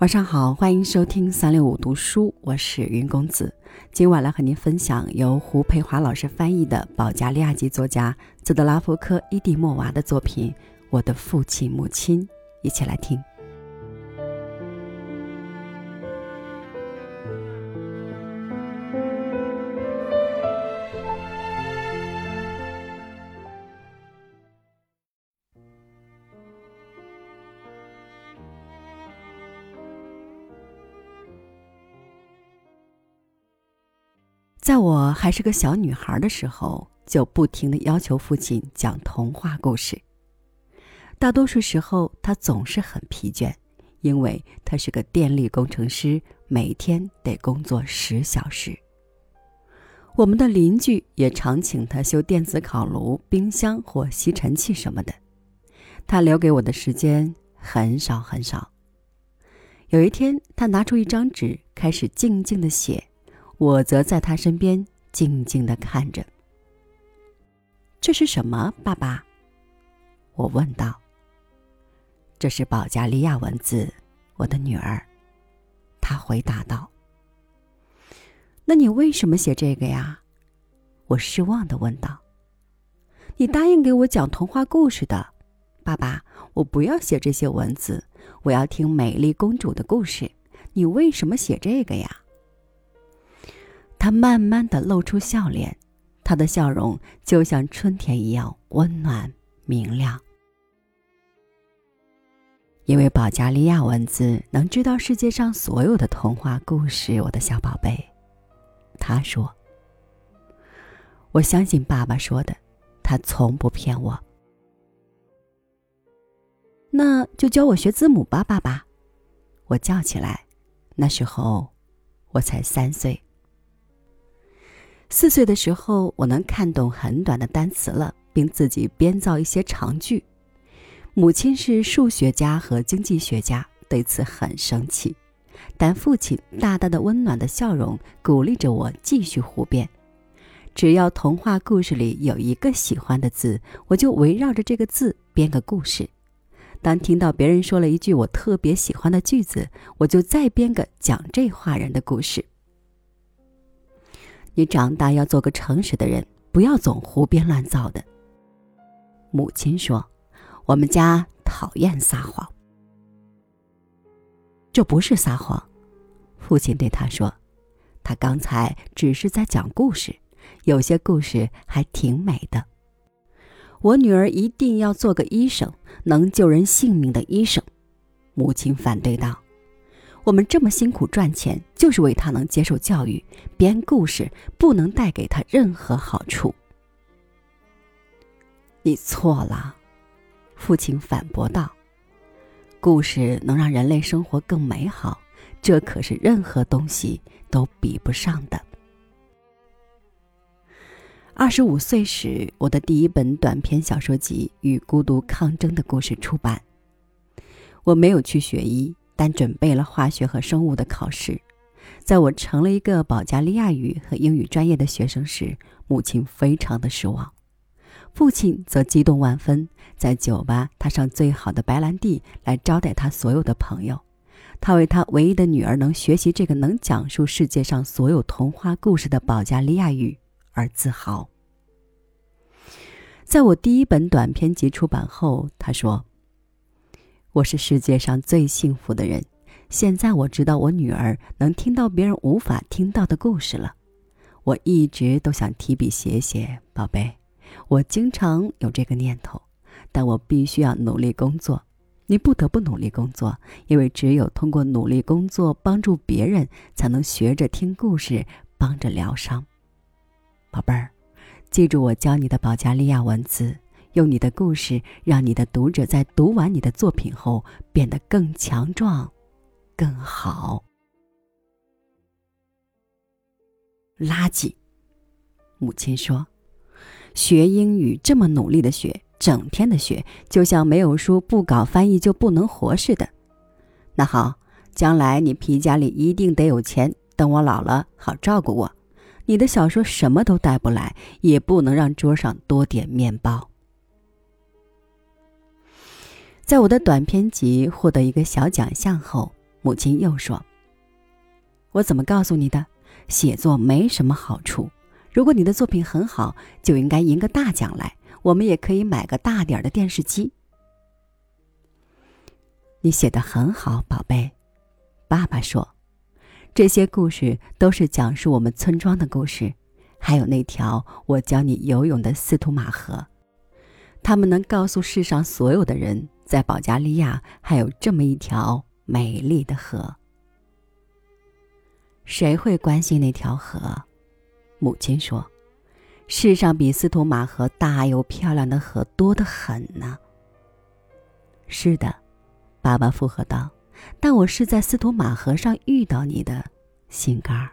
晚上好，欢迎收听三六五读书，我是云公子。今晚来和您分享由胡培华老师翻译的保加利亚籍作家泽德拉夫科·伊蒂莫娃的作品《我的父亲母亲》，一起来听。在我还是个小女孩的时候，就不停的要求父亲讲童话故事。大多数时候，他总是很疲倦，因为他是个电力工程师，每天得工作十小时。我们的邻居也常请他修电子烤炉、冰箱或吸尘器什么的，他留给我的时间很少很少。有一天，他拿出一张纸，开始静静的写。我则在他身边静静的看着。这是什么，爸爸？我问道。这是保加利亚文字，我的女儿。他回答道。那你为什么写这个呀？我失望的问道。你答应给我讲童话故事的，爸爸。我不要写这些文字，我要听美丽公主的故事。你为什么写这个呀？他慢慢的露出笑脸，他的笑容就像春天一样温暖明亮。因为保加利亚文字能知道世界上所有的童话故事，我的小宝贝，他说：“我相信爸爸说的，他从不骗我。”那就教我学字母吧，爸爸！我叫起来。那时候，我才三岁。四岁的时候，我能看懂很短的单词了，并自己编造一些长句。母亲是数学家和经济学家，对此很生气，但父亲大大的温暖的笑容鼓励着我继续胡编。只要童话故事里有一个喜欢的字，我就围绕着这个字编个故事。当听到别人说了一句我特别喜欢的句子，我就再编个讲这话人的故事。你长大要做个诚实的人，不要总胡编乱造的。母亲说：“我们家讨厌撒谎。”这不是撒谎，父亲对他说：“他刚才只是在讲故事，有些故事还挺美的。我女儿一定要做个医生，能救人性命的医生。”母亲反对道。我们这么辛苦赚钱，就是为他能接受教育。编故事不能带给他任何好处。你错了，父亲反驳道。故事能让人类生活更美好，这可是任何东西都比不上的。二十五岁时，我的第一本短篇小说集《与孤独抗争的故事》出版。我没有去学医。但准备了化学和生物的考试，在我成了一个保加利亚语和英语专业的学生时，母亲非常的失望，父亲则激动万分。在酒吧，他上最好的白兰地来招待他所有的朋友，他为他唯一的女儿能学习这个能讲述世界上所有童话故事的保加利亚语而自豪。在我第一本短篇集出版后，他说。我是世界上最幸福的人。现在我知道我女儿能听到别人无法听到的故事了。我一直都想提笔写写，宝贝。我经常有这个念头，但我必须要努力工作。你不得不努力工作，因为只有通过努力工作帮助别人，才能学着听故事，帮着疗伤。宝贝儿，记住我教你的保加利亚文字。用你的故事，让你的读者在读完你的作品后变得更强壮、更好。垃圾，母亲说：“学英语这么努力的学，整天的学，就像没有书不搞翻译就不能活似的。”那好，将来你皮夹里一定得有钱，等我老了好照顾我。你的小说什么都带不来，也不能让桌上多点面包。在我的短篇集获得一个小奖项后，母亲又说：“我怎么告诉你的？写作没什么好处。如果你的作品很好，就应该赢个大奖来，我们也可以买个大点儿的电视机。”你写的很好，宝贝。爸爸说：“这些故事都是讲述我们村庄的故事，还有那条我教你游泳的斯图马河，他们能告诉世上所有的人，在保加利亚还有这么一条美丽的河。谁会关心那条河？”母亲说：“世上比斯图马河大又漂亮的河多得很呢。”是的，爸爸附和道。但我是在斯图马河上遇到你的，心肝儿。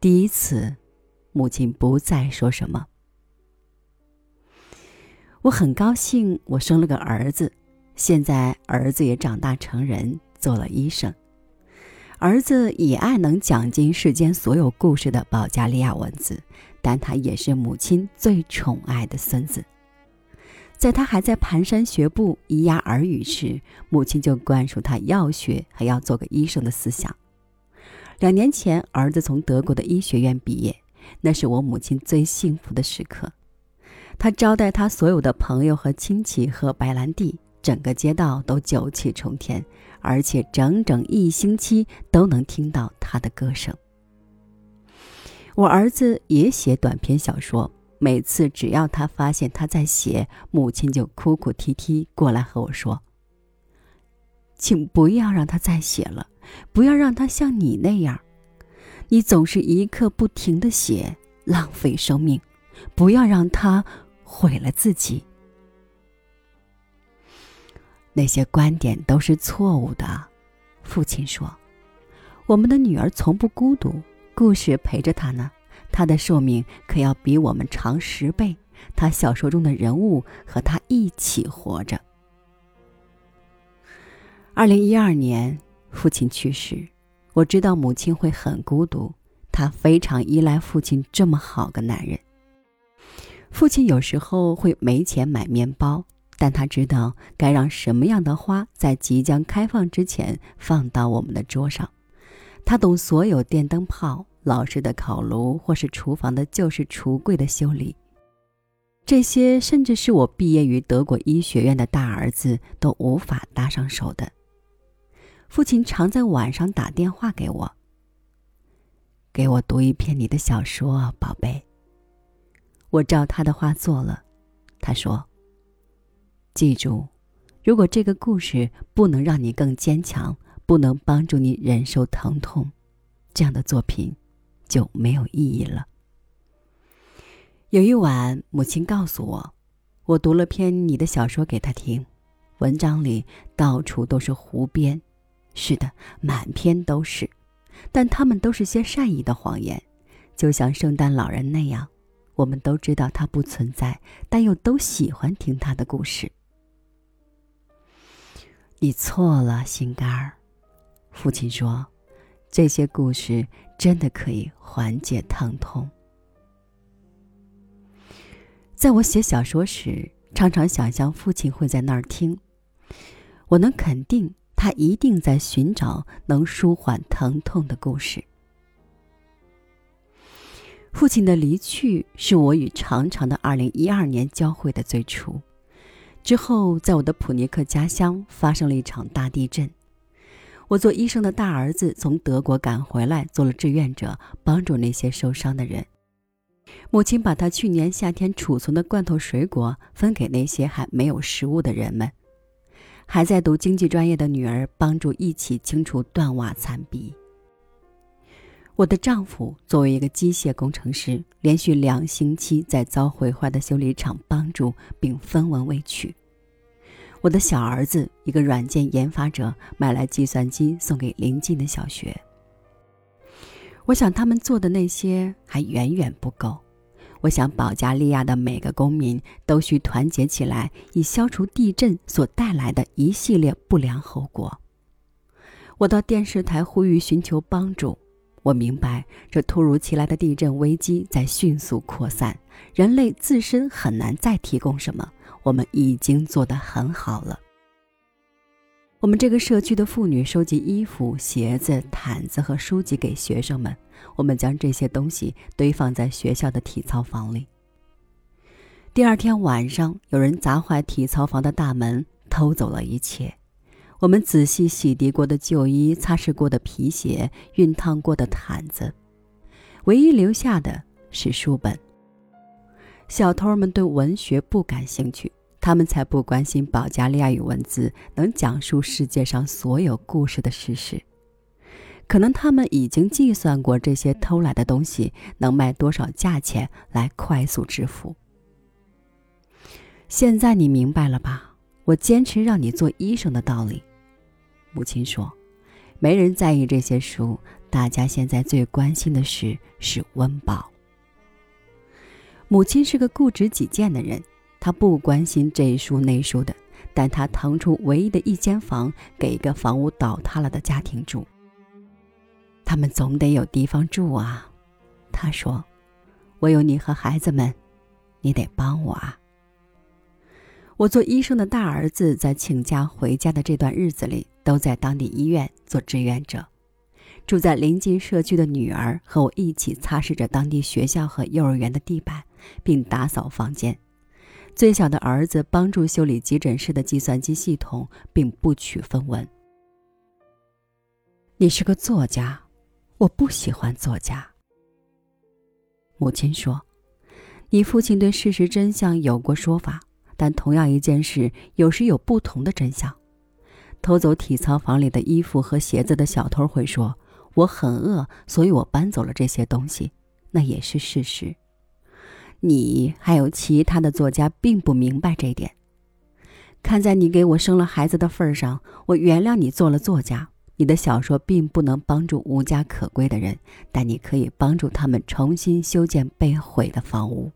第一次，母亲不再说什么。我很高兴，我生了个儿子。现在儿子也长大成人，做了医生。儿子也爱能讲尽世间所有故事的保加利亚文字，但他也是母亲最宠爱的孙子。在他还在蹒跚学步、咿呀耳语时，母亲就灌输他要学，还要做个医生的思想。两年前，儿子从德国的医学院毕业，那是我母亲最幸福的时刻。他招待他所有的朋友和亲戚喝白兰地，整个街道都酒气冲天，而且整整一星期都能听到他的歌声。我儿子也写短篇小说。每次只要他发现他在写，母亲就哭哭啼啼过来和我说：“请不要让他再写了，不要让他像你那样，你总是一刻不停的写，浪费生命，不要让他毁了自己。那些观点都是错误的。”父亲说：“我们的女儿从不孤独，故事陪着她呢。”她的寿命可要比我们长十倍。她小说中的人物和他一起活着。二零一二年，父亲去世，我知道母亲会很孤独。她非常依赖父亲这么好个男人。父亲有时候会没钱买面包，但他知道该让什么样的花在即将开放之前放到我们的桌上。他懂所有电灯泡。老式的烤炉，或是厨房的旧式橱柜的修理，这些甚至是我毕业于德国医学院的大儿子都无法搭上手的。父亲常在晚上打电话给我，给我读一篇你的小说，宝贝。我照他的话做了。他说：“记住，如果这个故事不能让你更坚强，不能帮助你忍受疼痛，这样的作品。”就没有意义了。有一晚，母亲告诉我，我读了篇你的小说给她听，文章里到处都是胡编，是的，满篇都是，但他们都是些善意的谎言，就像圣诞老人那样，我们都知道它不存在，但又都喜欢听它的故事。你错了，心肝儿，父亲说。这些故事真的可以缓解疼痛。在我写小说时，常常想象父亲会在那儿听。我能肯定，他一定在寻找能舒缓疼痛的故事。父亲的离去是我与长长的二零一二年交汇的最初。之后，在我的普尼克家乡发生了一场大地震。我做医生的大儿子从德国赶回来，做了志愿者，帮助那些受伤的人。母亲把他去年夏天储存的罐头水果分给那些还没有食物的人们。还在读经济专业的女儿帮助一起清除断瓦残壁。我的丈夫作为一个机械工程师，连续两星期在遭毁坏的修理厂帮助，并分文未取。我的小儿子，一个软件研发者，买来计算机送给邻近的小学。我想他们做的那些还远远不够。我想保加利亚的每个公民都需团结起来，以消除地震所带来的一系列不良后果。我到电视台呼吁寻求帮助。我明白，这突如其来的地震危机在迅速扩散，人类自身很难再提供什么。我们已经做得很好了。我们这个社区的妇女收集衣服、鞋子、毯子和书籍给学生们。我们将这些东西堆放在学校的体操房里。第二天晚上，有人砸坏体操房的大门，偷走了一切。我们仔细洗涤过的旧衣、擦拭过的皮鞋、熨烫过的毯子，唯一留下的是书本。小偷们对文学不感兴趣。他们才不关心保加利亚语文字能讲述世界上所有故事的事实。可能他们已经计算过这些偷来的东西能卖多少价钱来快速致富。现在你明白了吧？我坚持让你做医生的道理。母亲说：“没人在意这些书，大家现在最关心的事是温饱。”母亲是个固执己见的人。她不关心这书那书的，但她腾出唯一的一间房给一个房屋倒塌了的家庭住。他们总得有地方住啊，他说：“我有你和孩子们，你得帮我啊。”我做医生的大儿子在请假回家的这段日子里，都在当地医院做志愿者。住在邻近社区的女儿和我一起擦拭着当地学校和幼儿园的地板，并打扫房间。最小的儿子帮助修理急诊室的计算机系统，并不取分文。你是个作家，我不喜欢作家。母亲说：“你父亲对事实真相有过说法，但同样一件事有时有不同的真相。偷走体操房里的衣服和鞋子的小偷会说：‘我很饿，所以我搬走了这些东西。’那也是事实。”你还有其他的作家并不明白这一点。看在你给我生了孩子的份上，我原谅你做了作家。你的小说并不能帮助无家可归的人，但你可以帮助他们重新修建被毁的房屋。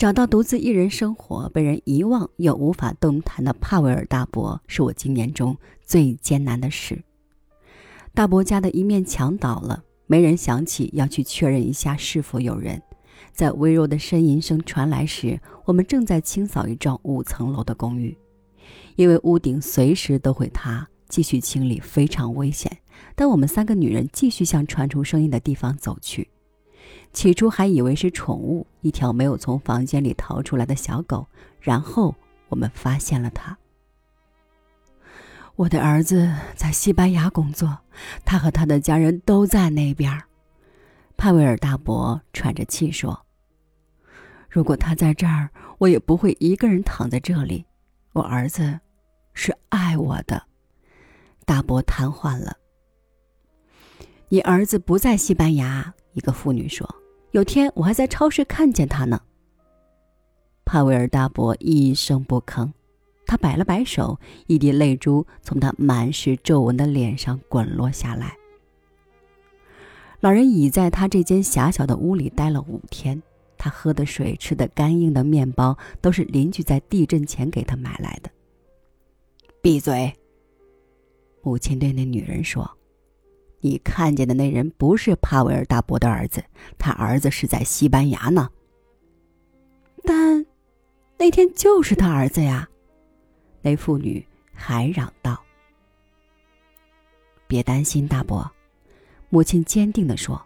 找到独自一人生活、被人遗忘又无法动弹的帕维尔大伯，是我今年中最艰难的事。大伯家的一面墙倒了。没人想起要去确认一下是否有人。在微弱的呻吟声传来时，我们正在清扫一幢五层楼的公寓，因为屋顶随时都会塌，继续清理非常危险。但我们三个女人继续向传出声音的地方走去。起初还以为是宠物，一条没有从房间里逃出来的小狗。然后我们发现了它。我的儿子在西班牙工作，他和他的家人都在那边。帕维尔大伯喘着气说：“如果他在这儿，我也不会一个人躺在这里。我儿子是爱我的。”大伯瘫痪了。你儿子不在西班牙，一个妇女说：“有天我还在超市看见他呢。”帕维尔大伯一声不吭。他摆了摆手，一滴泪珠从他满是皱纹的脸上滚落下来。老人已在他这间狭小的屋里待了五天，他喝的水、吃的干硬的面包都是邻居在地震前给他买来的。闭嘴！母亲对那女人说：“你看见的那人不是帕维尔大伯的儿子，他儿子是在西班牙呢。”但那天就是他儿子呀。那妇女还嚷道：“别担心，大伯。”母亲坚定地说：“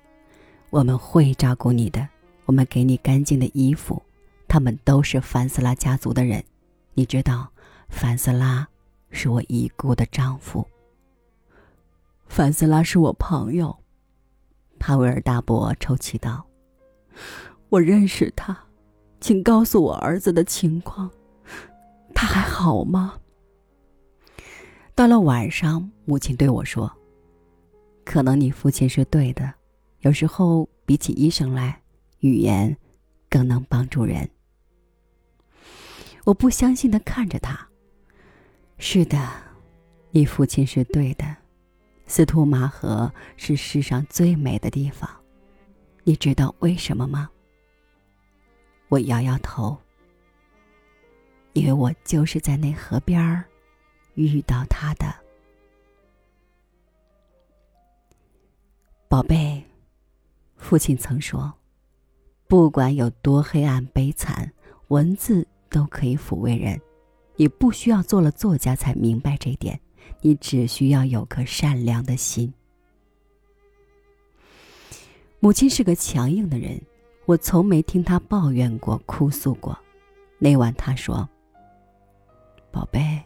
我们会照顾你的。我们给你干净的衣服。他们都是凡斯拉家族的人。你知道，凡斯拉是我已故的丈夫。凡斯拉是我朋友。”帕维尔大伯抽泣道：“我认识他，请告诉我儿子的情况。”他还好吗？到了晚上，母亲对我说：“可能你父亲是对的，有时候比起医生来，语言更能帮助人。”我不相信的看着他。是的，你父亲是对的，斯图马河是世上最美的地方。你知道为什么吗？我摇摇头。因为我就是在那河边儿遇到他的，宝贝。父亲曾说：“不管有多黑暗悲惨，文字都可以抚慰人。”你不需要做了作家才明白这点，你只需要有颗善良的心。母亲是个强硬的人，我从没听她抱怨过、哭诉过。那晚她说：“宝贝，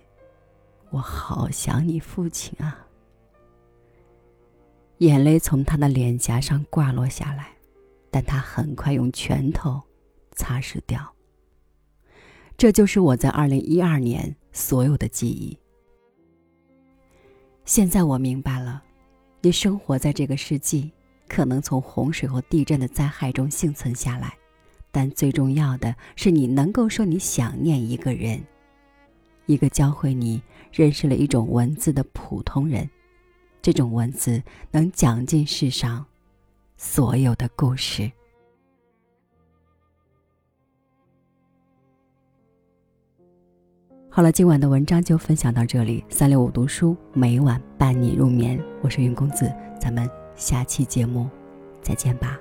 我好想你父亲啊。”眼泪从她的脸颊上挂落下来，但她很快用拳头擦拭掉。这就是我在二零一二年所有的记忆。现在我明白了，你生活在这个世纪，可能从洪水或地震的灾害中幸存下来，但最重要的是你能够说你想念一个人，一个教会你认识了一种文字的普通人。这种文字能讲尽世上所有的故事。好了，今晚的文章就分享到这里。三六五读书每晚伴你入眠，我是云公子，咱们下期节目再见吧。